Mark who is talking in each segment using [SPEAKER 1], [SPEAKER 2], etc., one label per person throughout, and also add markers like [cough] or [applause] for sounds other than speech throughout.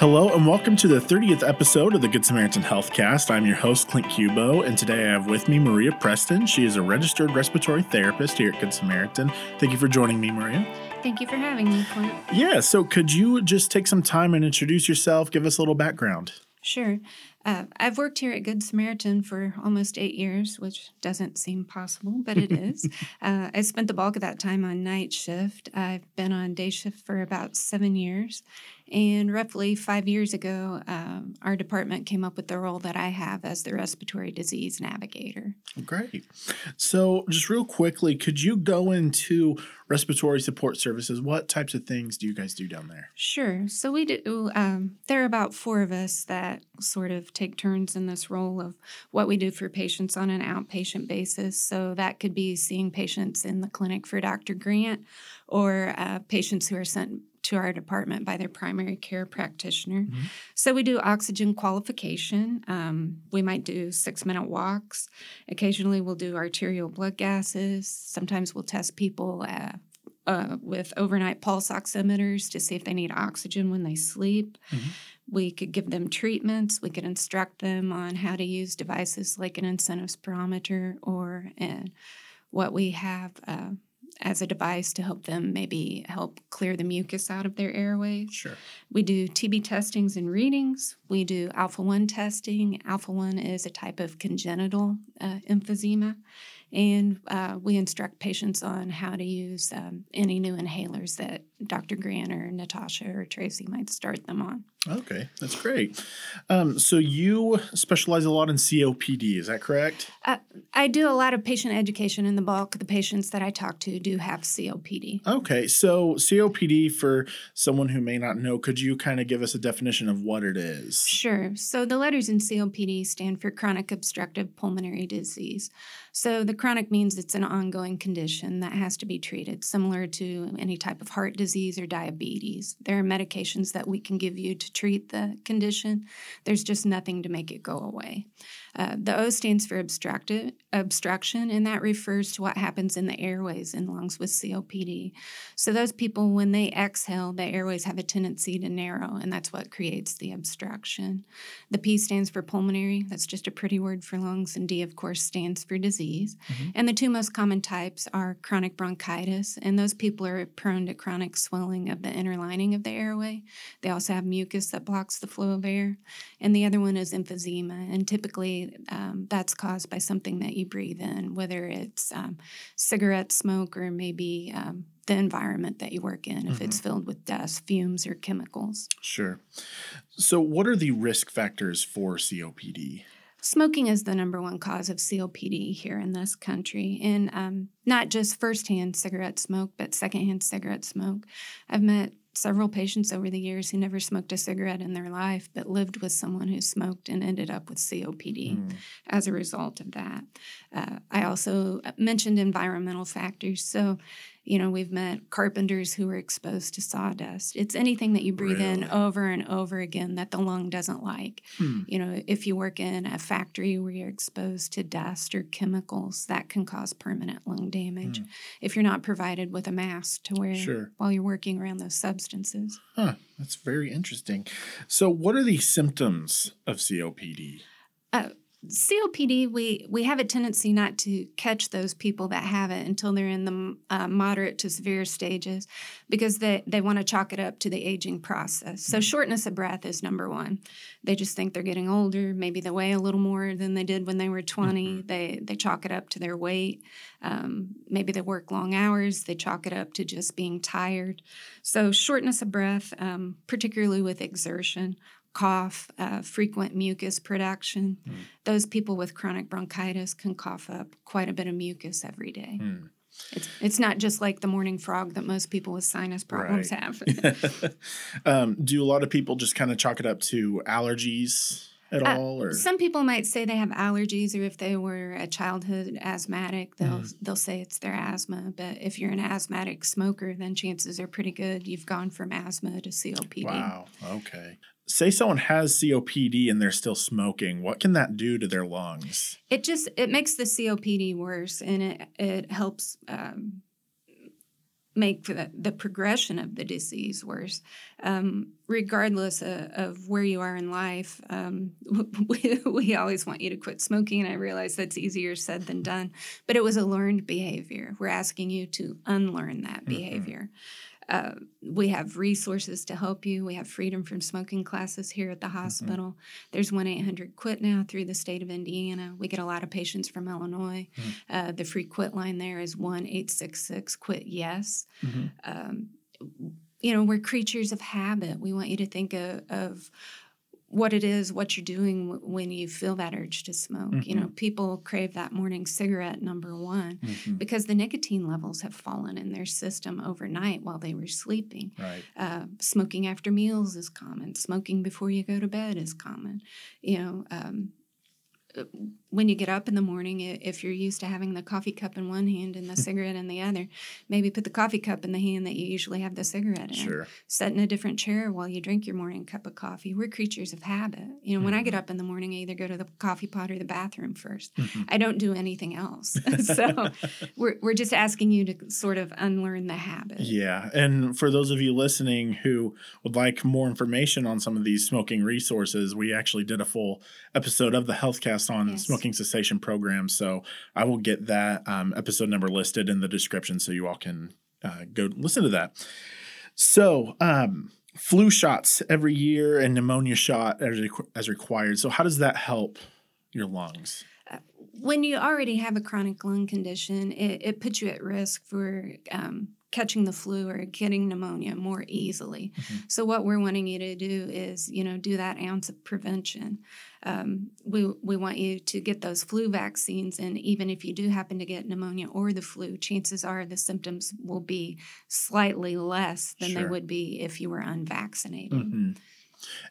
[SPEAKER 1] Hello and welcome to the 30th episode of the Good Samaritan Healthcast. I'm your host, Clint Cubo, and today I have with me Maria Preston. She is a registered respiratory therapist here at Good Samaritan. Thank you for joining me, Maria.
[SPEAKER 2] Thank you for having me, Clint.
[SPEAKER 1] Yeah, so could you just take some time and introduce yourself, give us a little background?
[SPEAKER 2] Sure. Uh, I've worked here at Good Samaritan for almost eight years, which doesn't seem possible, but it [laughs] is. uh, I spent the bulk of that time on night shift. I've been on day shift for about seven years. And roughly five years ago, um, our department came up with the role that I have as the respiratory disease navigator.
[SPEAKER 1] Great. So, just real quickly, could you go into respiratory support services? What types of things do you guys do down there?
[SPEAKER 2] Sure. So, we do, um, there are about four of us that sort of take turns in this role of what we do for patients on an outpatient basis. So, that could be seeing patients in the clinic for Dr. Grant or uh, patients who are sent to our department by their primary care practitioner. Mm-hmm. So we do oxygen qualification. Um, we might do six minute walks. Occasionally, we'll do arterial blood gases. Sometimes we'll test people uh, uh, with overnight pulse oximeters to see if they need oxygen when they sleep. Mm-hmm. We could give them treatments. We could instruct them on how to use devices like an incentive spirometer or uh, what we have uh, as a device to help them maybe help clear the mucus out of their airways.
[SPEAKER 1] Sure.
[SPEAKER 2] We do TB testings and readings. We do alpha 1 testing. Alpha 1 is a type of congenital uh, emphysema. And uh, we instruct patients on how to use um, any new inhalers that Dr. Grant or Natasha or Tracy might start them on.
[SPEAKER 1] Okay, that's great. Um, so you specialize a lot in COPD, is that correct?
[SPEAKER 2] Uh, I do a lot of patient education, in the bulk the patients that I talk to do have COPD.
[SPEAKER 1] Okay, so COPD, for someone who may not know, could you kind of give us a definition of what it is?
[SPEAKER 2] Sure. So the letters in COPD stand for chronic obstructive pulmonary disease. So the chronic means it's an ongoing condition that has to be treated, similar to any type of heart disease or diabetes. There are medications that we can give you to treat the condition. There's just nothing to make it go away. Uh, the O stands for obstructive, obstruction, and that refers to what happens in the airways in lungs with COPD. So, those people, when they exhale, the airways have a tendency to narrow, and that's what creates the obstruction. The P stands for pulmonary, that's just a pretty word for lungs, and D, of course, stands for disease. Mm-hmm. And the two most common types are chronic bronchitis, and those people are prone to chronic swelling of the inner lining of the airway. They also have mucus that blocks the flow of air. And the other one is emphysema, and typically um, that's caused by something that you breathe in, whether it's um, cigarette smoke or maybe um, the environment that you work in, if mm-hmm. it's filled with dust, fumes, or chemicals.
[SPEAKER 1] Sure. So, what are the risk factors for COPD?
[SPEAKER 2] Smoking is the number one cause of COPD here in this country, and um, not just firsthand cigarette smoke, but secondhand cigarette smoke. I've met several patients over the years who never smoked a cigarette in their life but lived with someone who smoked and ended up with COPD mm. as a result of that. Uh, I also mentioned environmental factors. So, you know, we've met carpenters who were exposed to sawdust. It's anything that you breathe really? in over and over again that the lung doesn't like. Hmm. You know, if you work in a factory where you're exposed to dust or chemicals, that can cause permanent lung damage. Hmm. If you're not provided with a mask to wear sure. while you're working around those substances.
[SPEAKER 1] Huh, that's very interesting. So, what are the symptoms of COPD?
[SPEAKER 2] Uh, COPD, we we have a tendency not to catch those people that have it until they're in the uh, moderate to severe stages, because they they want to chalk it up to the aging process. So mm-hmm. shortness of breath is number one. They just think they're getting older. Maybe they weigh a little more than they did when they were 20 mm-hmm. They they chalk it up to their weight. Um, maybe they work long hours. They chalk it up to just being tired. So shortness of breath, um, particularly with exertion, cough, uh, frequent mucus production. Mm. Those people with chronic bronchitis can cough up quite a bit of mucus every day. Mm. It's, it's not just like the morning frog that most people with sinus problems right.
[SPEAKER 1] have. [laughs] [laughs] um, do a lot of people just kind of chalk it up to allergies? At uh, all or
[SPEAKER 2] some people might say they have allergies or if they were a childhood asthmatic they'll mm. they'll say it's their asthma but if you're an asthmatic smoker then chances are pretty good you've gone from asthma to COPD
[SPEAKER 1] wow okay say someone has COPD and they're still smoking, what can that do to their lungs?
[SPEAKER 2] It just it makes the COPD worse, and it it helps um, make the, the progression of the disease worse. Um, regardless of, of, where you are in life, um, [laughs] we, we always want you to quit smoking. And I realize that's easier said than done, but it was a learned behavior. We're asking you to unlearn that mm-hmm. behavior. Uh, we have resources to help you. We have freedom from smoking classes here at the mm-hmm. hospital. Mm-hmm. There's 1 800 Quit now through the state of Indiana. We get a lot of patients from Illinois. Mm-hmm. Uh, the free quit line there is 1 866 Quit Yes. Mm-hmm. Um, you know, we're creatures of habit. We want you to think of, of what it is, what you're doing when you feel that urge to smoke. Mm-hmm. You know, mm-hmm. people crave that morning cigarette, number one, mm-hmm. because the nicotine levels have fallen in their system overnight while they were sleeping.
[SPEAKER 1] Right.
[SPEAKER 2] Uh, smoking after meals is common. Smoking before you go to bed is common. You know, um, when you get up in the morning, if you're used to having the coffee cup in one hand and the [laughs] cigarette in the other, maybe put the coffee cup in the hand that you usually have the cigarette in.
[SPEAKER 1] Sure.
[SPEAKER 2] Sit in a different chair while you drink your morning cup of coffee. We're creatures of habit. You know, mm-hmm. when I get mm-hmm. up in the morning, I either go to the coffee pot or the bathroom 1st mm-hmm. I don't do anything else. [laughs] [laughs] so we're, we're just asking you to sort of unlearn the habit.
[SPEAKER 1] Yeah. And for those of you listening who would like more information on some of these smoking resources, we actually did a full episode of the Healthcast on yes. smoking cessation programs. So I will get that um, episode number listed in the description so you all can uh, go listen to that. So, um, flu shots every year and pneumonia shot as, as required. So, how does that help your lungs?
[SPEAKER 2] Uh, when you already have a chronic lung condition, it, it puts you at risk for um, catching the flu or getting pneumonia more easily. Mm-hmm. So what we're wanting you to do is, you know, do that ounce of prevention. Um, we we want you to get those flu vaccines, and even if you do happen to get pneumonia or the flu, chances are the symptoms will be slightly less than sure. they would be if you were unvaccinated. Mm-hmm.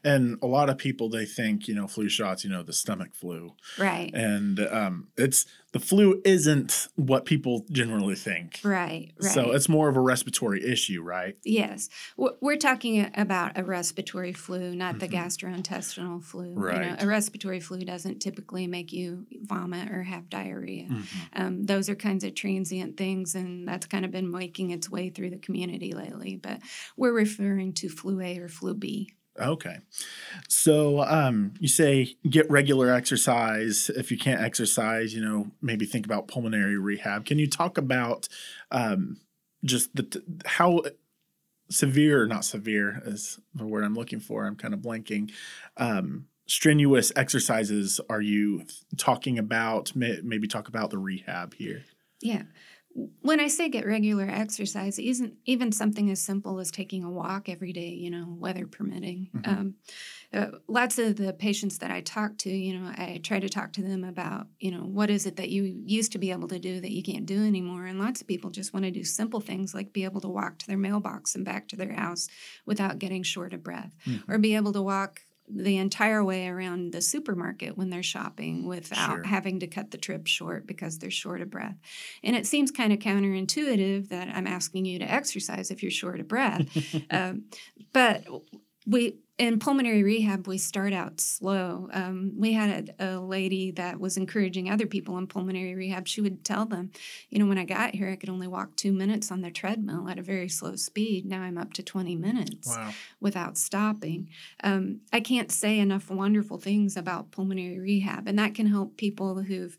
[SPEAKER 1] And a lot of people they think you know flu shots, you know the stomach flu,
[SPEAKER 2] right?
[SPEAKER 1] And um, it's the flu isn't what people generally think,
[SPEAKER 2] right? Right.
[SPEAKER 1] So it's more of a respiratory issue, right?
[SPEAKER 2] Yes, we're talking about a respiratory flu, not mm-hmm. the gastrointestinal flu.
[SPEAKER 1] Right.
[SPEAKER 2] You know, a respiratory flu doesn't typically make you vomit or have diarrhea. Mm-hmm. Um, those are kinds of transient things, and that's kind of been making its way through the community lately. But we're referring to flu A or flu B.
[SPEAKER 1] Okay. So um, you say get regular exercise. If you can't exercise, you know, maybe think about pulmonary rehab. Can you talk about um, just the how severe, not severe is the word I'm looking for. I'm kind of blanking. Um, strenuous exercises are you talking about? Maybe talk about the rehab here.
[SPEAKER 2] Yeah when I say get regular exercise, isn't even something as simple as taking a walk every day, you know, weather permitting. Mm-hmm. Um, uh, lots of the patients that I talk to, you know, I try to talk to them about, you know, what is it that you used to be able to do that you can't do anymore? And lots of people just want to do simple things like be able to walk to their mailbox and back to their house without getting short of breath, mm-hmm. or be able to walk the entire way around the supermarket when they're shopping without sure. having to cut the trip short because they're short of breath. And it seems kind of counterintuitive that I'm asking you to exercise if you're short of breath. [laughs] um, but we in pulmonary rehab, we start out slow. Um, we had a, a, lady that was encouraging other people in pulmonary rehab. She would tell them, you know, when I got here, I could only walk two minutes on the treadmill at a very slow speed. Now I'm up to 20 minutes
[SPEAKER 1] wow.
[SPEAKER 2] without stopping. Um, I can't say enough wonderful things about pulmonary rehab, and that can help people who've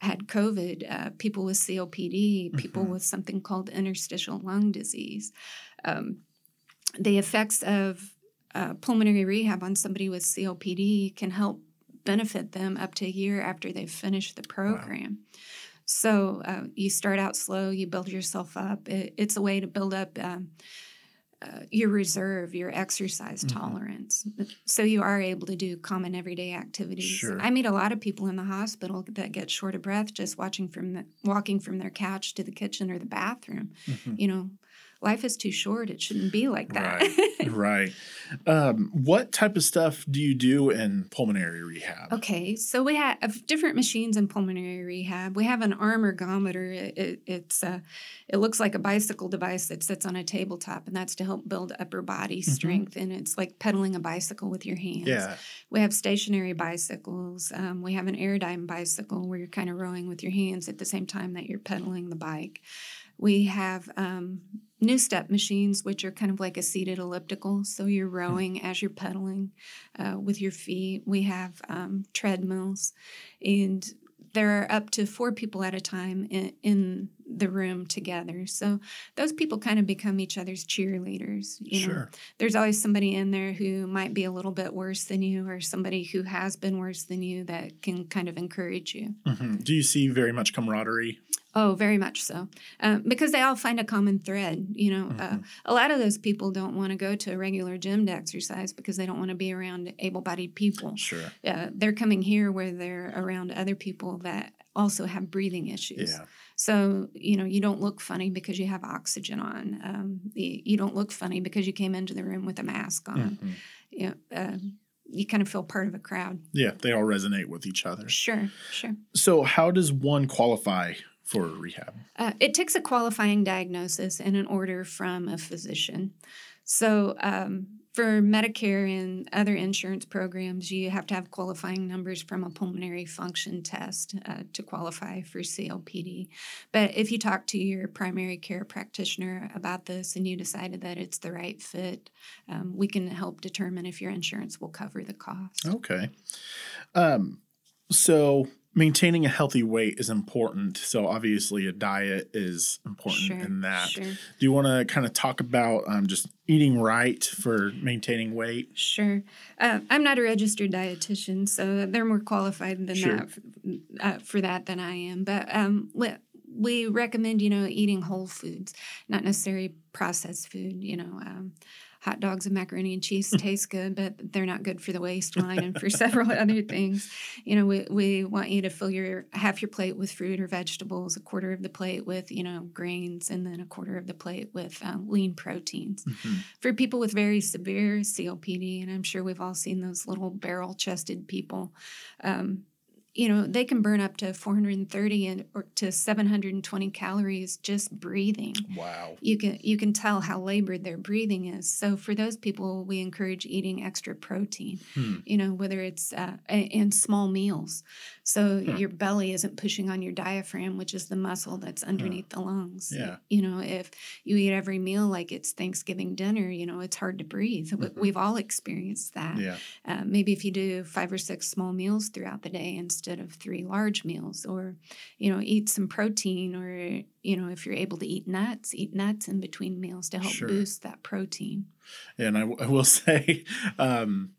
[SPEAKER 2] had COVID, uh, people with COPD, people mm-hmm. with something called interstitial lung disease. Um, the effects of uh, pulmonary rehab on somebody with COPD can help benefit them up to a year after they've finished the program. Wow. So uh, you start out slow, you build yourself up. It, it's a way to build up um, uh, your reserve, your exercise mm-hmm. tolerance. So you are able to do common everyday activities.
[SPEAKER 1] Sure.
[SPEAKER 2] I meet a lot of people in the hospital that get short of breath just watching from the, walking from their couch to the kitchen or the bathroom. Mm-hmm. You know, life is too short. It shouldn't be like that.
[SPEAKER 1] Right. [laughs] right. Um, what type of stuff do you do in pulmonary rehab?
[SPEAKER 2] Okay, so we have different machines in pulmonary rehab. We have an arm ergometer. It, it, it's a, it looks like a bicycle device that sits on a tabletop, and that's to help build upper body mm-hmm. strength. Mm-hmm. And it's like pedaling a bicycle with your hands.
[SPEAKER 1] Yeah.
[SPEAKER 2] We have stationary bicycles. Um, we have an Airdyne bicycle where you're kind of rowing with your hands at the same time that you're pedaling the bike. We have um, NuStep machines, which are kind of like a seated elliptical. So you're
[SPEAKER 1] Hmm.
[SPEAKER 2] rowing as you're pedaling uh, with your feet. We have um, treadmills, and there are up to four people at a time in, in the room together. So those people kind of become each other's cheerleaders. You know?
[SPEAKER 1] Sure.
[SPEAKER 2] There's always somebody in there who might be a little bit worse than you, or somebody who has been worse than you that can kind of encourage you.
[SPEAKER 1] hmm Do you see very much camaraderie?
[SPEAKER 2] Oh, very much so. Um, because they all find a common thread. You know, uh,
[SPEAKER 1] Mhm.
[SPEAKER 2] a lot of those people don't want to go to a regular gym to exercise because they don't want to be around able bodied people.
[SPEAKER 1] Sure.
[SPEAKER 2] Uh, they're coming here where they're around other people that also have breathing issues.
[SPEAKER 1] Yeah.
[SPEAKER 2] So, you know, you don't look funny because you have oxygen on. Um, y- you don't look funny because you came into the room with a mask on.
[SPEAKER 1] Mhm.
[SPEAKER 2] You, know, uh, you kind of feel part of a crowd.
[SPEAKER 1] Yeah. They all resonate with each other.
[SPEAKER 2] Sure, sure.
[SPEAKER 1] So, how does one qualify for rehab?
[SPEAKER 2] Uh, it takes a qualifying diagnosis and an order from a physician. So, um, for Medicare and other insurance programs, you have to have qualifying numbers from a pulmonary function test uh, to qualify for COPD. But if you talk to your primary care practitioner about this and you decided that it's the right fit, um, we can help determine if your insurance will cover the cost.
[SPEAKER 1] Okay. Um, so maintaining a healthy weight is important. So obviously a diet is important
[SPEAKER 2] Sure,
[SPEAKER 1] in that.
[SPEAKER 2] sure.
[SPEAKER 1] Do you want to kind of talk about um, just eating right for maintaining weight?
[SPEAKER 2] Sure. Uh, I'm not a registered dietitian, so they're more qualified than
[SPEAKER 1] Sure.
[SPEAKER 2] that f- uh, for that than I am. But um, we, we recommend, you know, eating whole foods, not necessarily processed food. You know, um, hot dogs and macaroni and cheese [laughs] taste good, but they're not good for the waistline [laughs] and for several other things. You know, we, we want you to fill your half your plate with fruit or vegetables, a quarter of the plate with, you know, grains, and then a quarter of the plate with um, lean proteins
[SPEAKER 1] Mhm.
[SPEAKER 2] for people with very severe COPD, and I'm sure we've all seen those little barrel chested people, um, you know, they can burn up to 430 and, or to 720 calories just breathing.
[SPEAKER 1] Wow.
[SPEAKER 2] You can you can tell how labored their breathing is. So for those people, we encourage eating extra protein.
[SPEAKER 1] Hmm.
[SPEAKER 2] You know, whether it's uh, a- in small meals, so
[SPEAKER 1] Hmm.
[SPEAKER 2] your belly isn't pushing on your diaphragm, which is the muscle that's underneath the lungs.
[SPEAKER 1] Yeah.
[SPEAKER 2] You know, if you eat every meal like it's Thanksgiving dinner, you know, it's hard to breathe.
[SPEAKER 1] Mhm.
[SPEAKER 2] We've all experienced that.
[SPEAKER 1] Yeah.
[SPEAKER 2] Uh, maybe if you do five or six small meals throughout the day instead of three large meals, or, you know, eat some protein, or, you know, if you're able to eat nuts, eat nuts in between meals to help
[SPEAKER 1] Sure.
[SPEAKER 2] boost that protein.
[SPEAKER 1] And I, w- I will [laughs] say, um,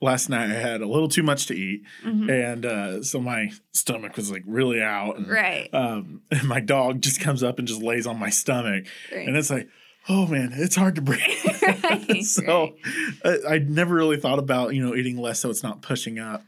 [SPEAKER 1] last night I had a little too much to eat,
[SPEAKER 2] Mhm.
[SPEAKER 1] and uh, so my stomach was like really out. And,
[SPEAKER 2] Right.
[SPEAKER 1] Um, and [laughs] my dog just comes up and just lays on my stomach,
[SPEAKER 2] right.
[SPEAKER 1] and it's like, oh man, it's hard to breathe. [laughs]
[SPEAKER 2] Right,
[SPEAKER 1] so I, I never really thought about you know eating less so it's not pushing up.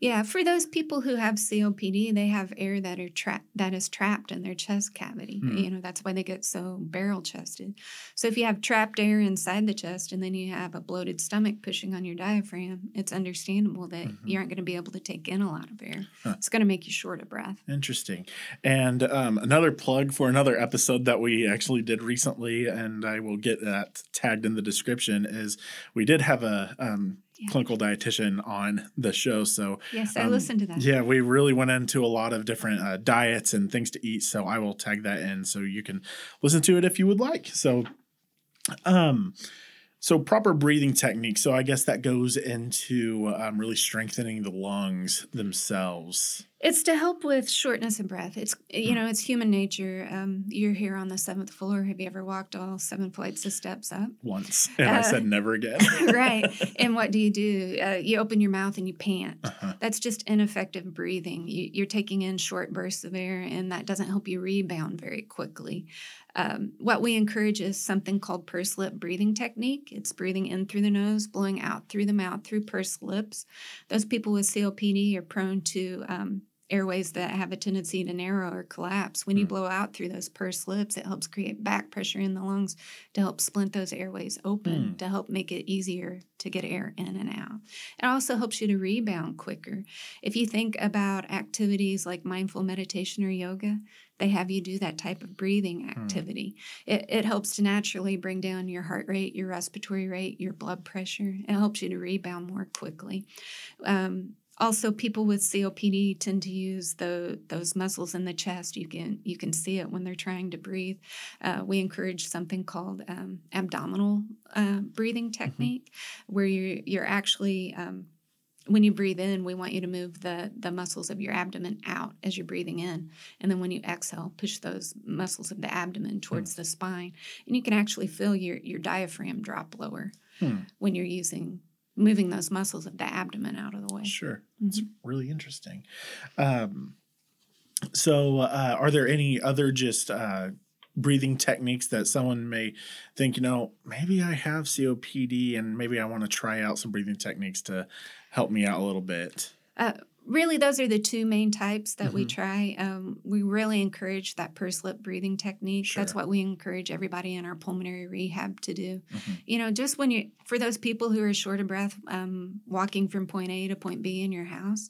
[SPEAKER 2] Yeah, for those people who have COPD, they have air that are trapped that is trapped in their chest cavity.
[SPEAKER 1] Hmm.
[SPEAKER 2] You know, that's why they get so barrel chested. So if you have trapped air inside the chest and then you have a bloated stomach pushing on your diaphragm, it's understandable that
[SPEAKER 1] Mhm.
[SPEAKER 2] you aren't going to be able to take in a lot of air.
[SPEAKER 1] Huh.
[SPEAKER 2] It's going to make you short of breath.
[SPEAKER 1] Interesting. And um, another plug for another episode that we actually did recently, and I will get that tagged in the description, is we did have a um,
[SPEAKER 2] Yeah.
[SPEAKER 1] clinical dietitian on the show. So,
[SPEAKER 2] Yes, I
[SPEAKER 1] Um,
[SPEAKER 2] listened to that.
[SPEAKER 1] yeah, we really went into a lot of different uh, diets and things to eat. So, I will tag that in so you can listen to it if you would like. So, um, so proper breathing technique. So I guess that goes into um, really strengthening the lungs themselves.
[SPEAKER 2] It's to help with shortness of breath. It's you
[SPEAKER 1] Hmm.
[SPEAKER 2] know it's human nature. Um, you're here on the seventh floor. Have you ever walked all seven flights of steps up?
[SPEAKER 1] Once, [laughs] and I
[SPEAKER 2] Uh,
[SPEAKER 1] said never again. [laughs]
[SPEAKER 2] right. [laughs] And what do you do? Uh, you open your mouth and you pant.
[SPEAKER 1] Uh-huh.
[SPEAKER 2] That's just ineffective breathing. You, you're taking in short bursts of air, and that doesn't help you rebound very quickly. Um, what we encourage is something called pursed lip breathing technique. It's breathing in through the nose, blowing out through the mouth through pursed lips. Those people with COPD are prone to um, airways that have a tendency to narrow or collapse. When you
[SPEAKER 1] Hmm.
[SPEAKER 2] blow out through those pursed lips, it helps create back pressure in the lungs to help splint those airways open,
[SPEAKER 1] Hmm.
[SPEAKER 2] to help make it easier to get air in and out. It also helps you to rebound quicker. If you think about activities like mindful meditation or yoga, they have you do that type of breathing activity. It, it helps to naturally bring down your heart rate, your respiratory rate, your blood pressure. It helps you to rebound more quickly. Um, also, people with COPD tend to use the those muscles in the chest. You can you can see it when they're trying to breathe. Uh, we encourage something called um, abdominal uh, breathing mm-hmm. technique, mm-hmm. where you're you're actually um, when you breathe in, we want you to move the the muscles of your abdomen out as you're breathing in, and then when you exhale, push those muscles of the abdomen towards mm. the spine, and you can actually feel your your diaphragm drop lower hmm. when you're using moving those muscles of the abdomen out of the way.
[SPEAKER 1] Sure. Mm-hmm. It's really interesting. Um, so, uh, are there any other just uh, breathing techniques that someone may think, you know, maybe I have COPD and maybe I want to try out some breathing techniques to help me out a little bit?
[SPEAKER 2] Uh, really those are the two main types that mm-hmm. we try. Um, we really encourage that pursed lip breathing technique. Sure. that's what we encourage everybody in our pulmonary rehab to do. Mm-hmm. you know just when you for those people who are short of breath um, walking from point a to point b in your house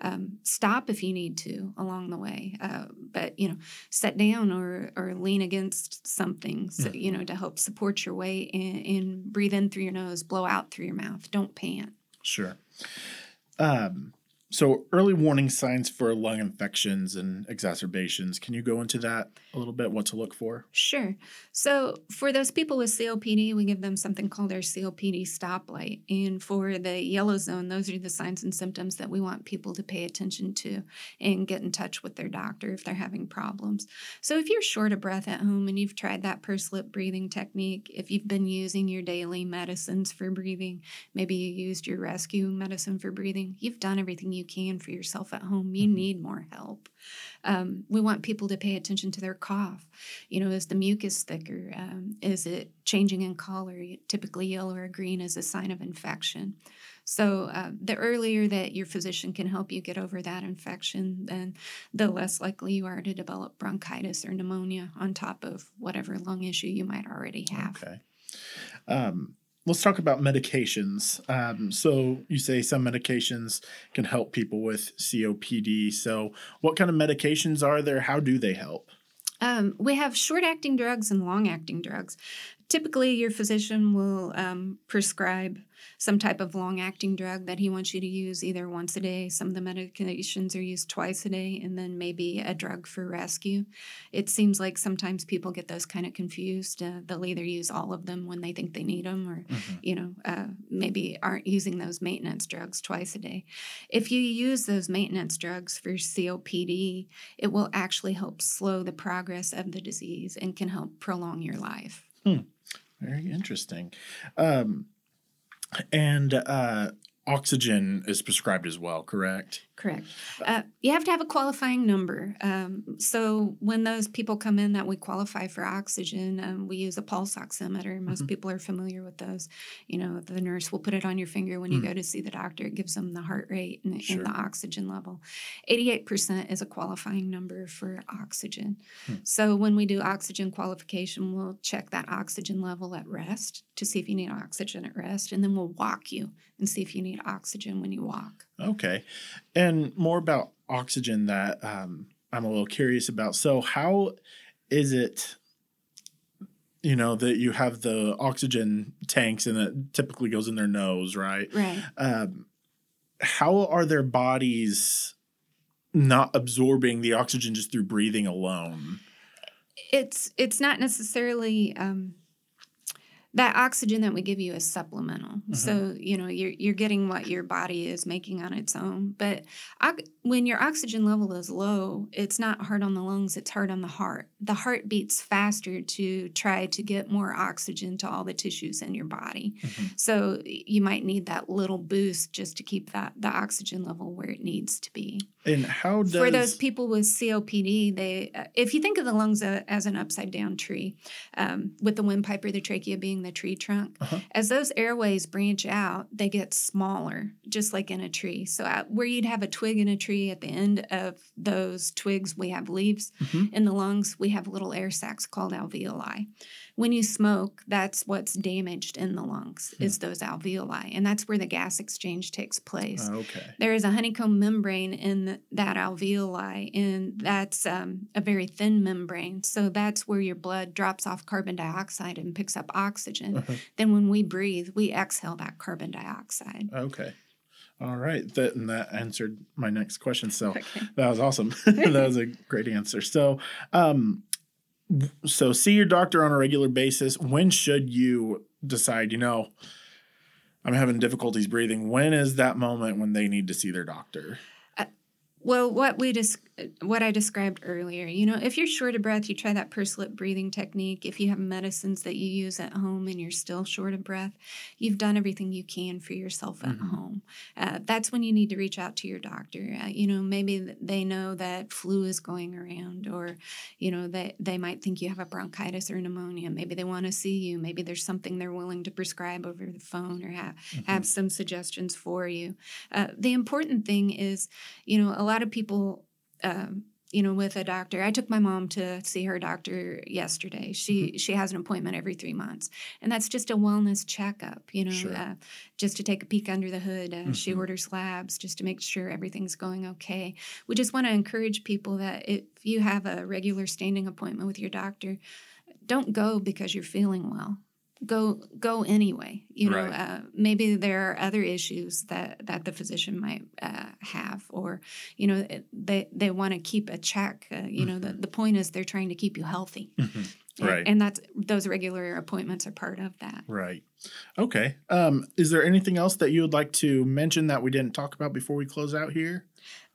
[SPEAKER 2] um, stop if you need to along the way. Uh, but you know sit down or or lean against something so, you know to help support your weight and, and breathe in through your nose blow out through your mouth. Don't pant.
[SPEAKER 1] Sure. Um so, early warning signs for lung infections and exacerbations. Can you go into that a little bit? What to look for?
[SPEAKER 2] Sure. So, for those people with COPD, we give them something called our COPD stoplight. And for the yellow zone, those are the signs and symptoms that we want people to pay attention to and get in touch with their doctor if they're having problems. So, if you're short of breath at home and you've tried that pursed lip breathing technique, if you've been using your daily medicines for breathing, maybe you used your rescue medicine for breathing, you've done everything you can for yourself at home. You mm-hmm. need more help. Um, we want people to pay attention to their cough. You know, is the mucus thicker? Um, is it changing in color? Typically, yellow or green is a sign of infection. So, uh, the earlier that your physician can help you get over that infection, then the less likely you are to develop bronchitis or pneumonia on top of whatever lung issue you might already have.
[SPEAKER 1] Okay. Um, let's talk about medications. Um, so you say some medications can help people with COPD. So what kind of medications are there? How do they help?
[SPEAKER 2] Um, we have short acting drugs and long acting drugs. Typically, your physician will um, prescribe some type of long acting drug that he wants you to use either once a day. Some of the medications are used twice a day, and then maybe a drug for rescue. It seems like sometimes people get those kind of confused. Uh, they'll either use all of them when they think they need them, or mm-hmm. you know, uh, maybe aren't using those maintenance drugs twice a day. If you use those maintenance drugs for COPD, it will actually help slow the progress of the disease and can help prolong your life.
[SPEAKER 1] Hmm. Very interesting. Um, and uh, oxygen is prescribed as well, correct?
[SPEAKER 2] Correct. Uh, you have to have a qualifying number. Um, so when those people come in that we qualify for oxygen, um, we use a pulse oximeter. Most mm-hmm. people are familiar with those. You know, the nurse will put it on your finger when you mm. go to see the doctor. It gives them the heart rate and, sure. and the oxygen level. 88% is a qualifying number for oxygen. Hmm. So when we do oxygen qualification, we'll check that oxygen level at rest to see if you need oxygen at rest, and then we'll walk you and see if you need oxygen when you walk.
[SPEAKER 1] Okay. And more about oxygen that um, I'm a little curious about. So, how is it, you know, that you have the oxygen tanks and it typically goes in their nose, right?
[SPEAKER 2] Right.
[SPEAKER 1] Um, how are their bodies not absorbing the oxygen just through breathing alone?
[SPEAKER 2] It's it's not necessarily um, that oxygen that we give you is supplemental. Mm-hmm. So, you know, you're, you're getting what your body is making on its own. But when your oxygen level is low, it's not hard on the lungs, it's hard on the heart. The heart beats faster to try to get more oxygen to all the tissues in your body. Mm-hmm. So, you might need that little boost just to keep that the oxygen level where it needs to be.
[SPEAKER 1] And how does
[SPEAKER 2] for those people with COPD, they uh, if you think of the lungs as an upside down tree, um, with the windpipe or the trachea being the tree trunk, uh-huh. as those airways branch out, they get smaller, just like in a tree. So uh, where you'd have a twig in a tree, at the end of those twigs, we have leaves. Mm-hmm. In the lungs, we have little air sacs called alveoli when you smoke, that's what's damaged in the lungs hmm. is those alveoli, and that's where the gas exchange takes place.
[SPEAKER 1] Uh, okay.
[SPEAKER 2] There is a honeycomb membrane in the, that alveoli, and that's um, a very thin membrane. So that's where your blood drops off carbon dioxide and picks up oxygen. Uh-huh. Then when we breathe, we exhale that carbon dioxide.
[SPEAKER 1] Okay. All right, that and that answered my next question. So [laughs] okay. that was awesome. [laughs] that was a great answer. So, um, so see your doctor on a regular basis. When should you decide? You know, I'm having difficulties breathing. When is that moment when they need to see their doctor?
[SPEAKER 2] Uh, well, what we just what I described earlier. You know, if you're short of breath, you try that pursed lip breathing technique. If you have medicines that you use at home and you're still short of breath, you've done everything you can for yourself at mm-hmm. home. Uh, that's when you need to reach out to your doctor. Uh, you know, maybe they know that flu is going around, or you know, they they might think you have a bronchitis or pneumonia. Maybe they want to see you. Maybe there's something they're willing to prescribe over the phone or have mm-hmm. have some suggestions for you. Uh, the important thing is, you know, a lot of people um, you know, with a doctor. I took my mom to see her doctor yesterday. She mm-hmm. she has an appointment every three months, and that's just a wellness checkup. You know, sure. uh, just to take a peek under the hood. Uh, mm-hmm. She orders labs just to make sure everything's going okay. We just want to encourage people that if you have a regular standing appointment with your doctor, don't go because you're feeling well go go anyway you know right. uh, maybe there are other issues that that the physician might uh, have or you know they they want to keep a check uh, you mm-hmm. know the, the point is they're trying to keep you healthy. Mm-hmm. right. and, and that's those regular appointments are part of that.
[SPEAKER 1] Right. Okay um, is there anything else that you would like to mention that we didn't talk about before we close out here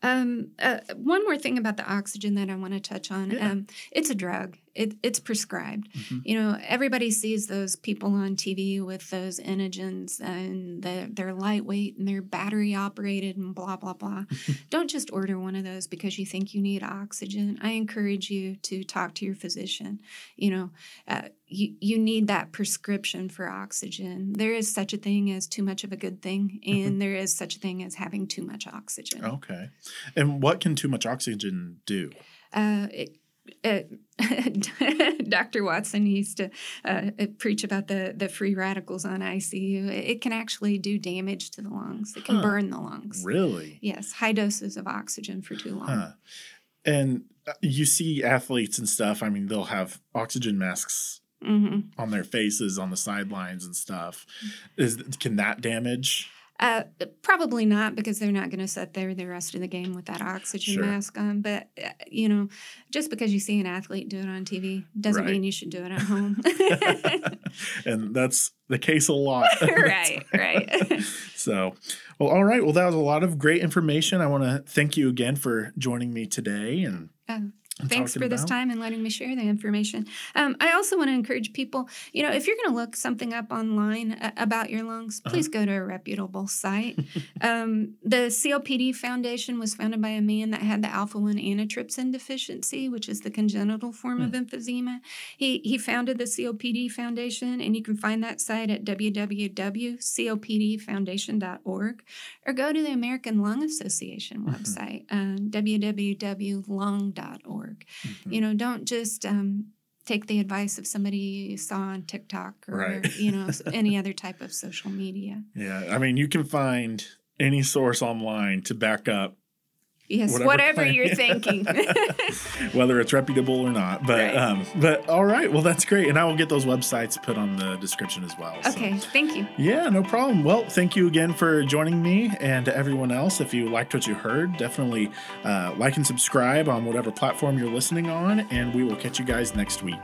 [SPEAKER 2] um, uh, one more thing about the oxygen that I want to touch on. Yeah. Um, it's a drug. It, it's prescribed. Mm-hmm. You know, everybody sees those people on TV with those Inogens and the, they're lightweight and they're battery operated and blah, blah, blah. [laughs] Don't just order one of those because you think you need oxygen. I encourage you to talk to your physician. You know, uh, you, you need that prescription for oxygen. There is such a thing as too much of a good thing, and mm-hmm. there is such a thing as having too much oxygen.
[SPEAKER 1] Okay. And what can too much oxygen do?
[SPEAKER 2] Uh, it, uh, [laughs] Dr. Watson used to uh, preach about the, the free radicals on ICU. It can actually do damage to the lungs. It can huh. burn the lungs.
[SPEAKER 1] Really?
[SPEAKER 2] Yes, high doses of oxygen for too long. Huh.
[SPEAKER 1] And uh, you see athletes and stuff. I mean, they'll have oxygen masks mm-hmm. on their faces on the sidelines and stuff. Is can that damage?
[SPEAKER 2] Uh, probably not because they're not going to sit there the rest of the game with that oxygen sure. mask on. But uh, you know, just because you see an athlete do it on TV doesn't right. mean you should do it at [laughs] home. [laughs]
[SPEAKER 1] and that's the case a lot. [laughs]
[SPEAKER 2] right, right.
[SPEAKER 1] so, well, all right. Well, that was a lot of great information. I want to thank you again for joining me today and. Uh,
[SPEAKER 2] Thanks for about. this time and letting me share the information. Um, I also want to encourage people, you know, if you're going to look something up online uh, about your lungs, uh-huh. please uh-huh. go to a reputable site. [laughs] um, the COPD Foundation was founded by a man that had the alpha 1 antitrypsin deficiency, which is the congenital form of hmm. emphysema. He, he founded the COPD Foundation, and you can find that site at www.copdfoundation.org or go to the American Lung Association mm-hmm. website, uh, www.lung.org. Mm-hmm. You know, don't just um, take the advice of somebody you saw on TikTok or right. you know [laughs] any other type of social media.
[SPEAKER 1] Yeah, I mean, you can find any source online to back up
[SPEAKER 2] Yes, whatever, whatever you're [laughs] thinking. [laughs]
[SPEAKER 1] Whether it's reputable or not. But right. um but all right, well that's great. And I will get those websites put on the description as well.
[SPEAKER 2] Okay, so. thank you.
[SPEAKER 1] Yeah, no problem. Well, thank you again for joining me and to everyone else. If you liked what you heard, definitely uh, like and subscribe on whatever platform you're listening on, and we will catch you guys next week.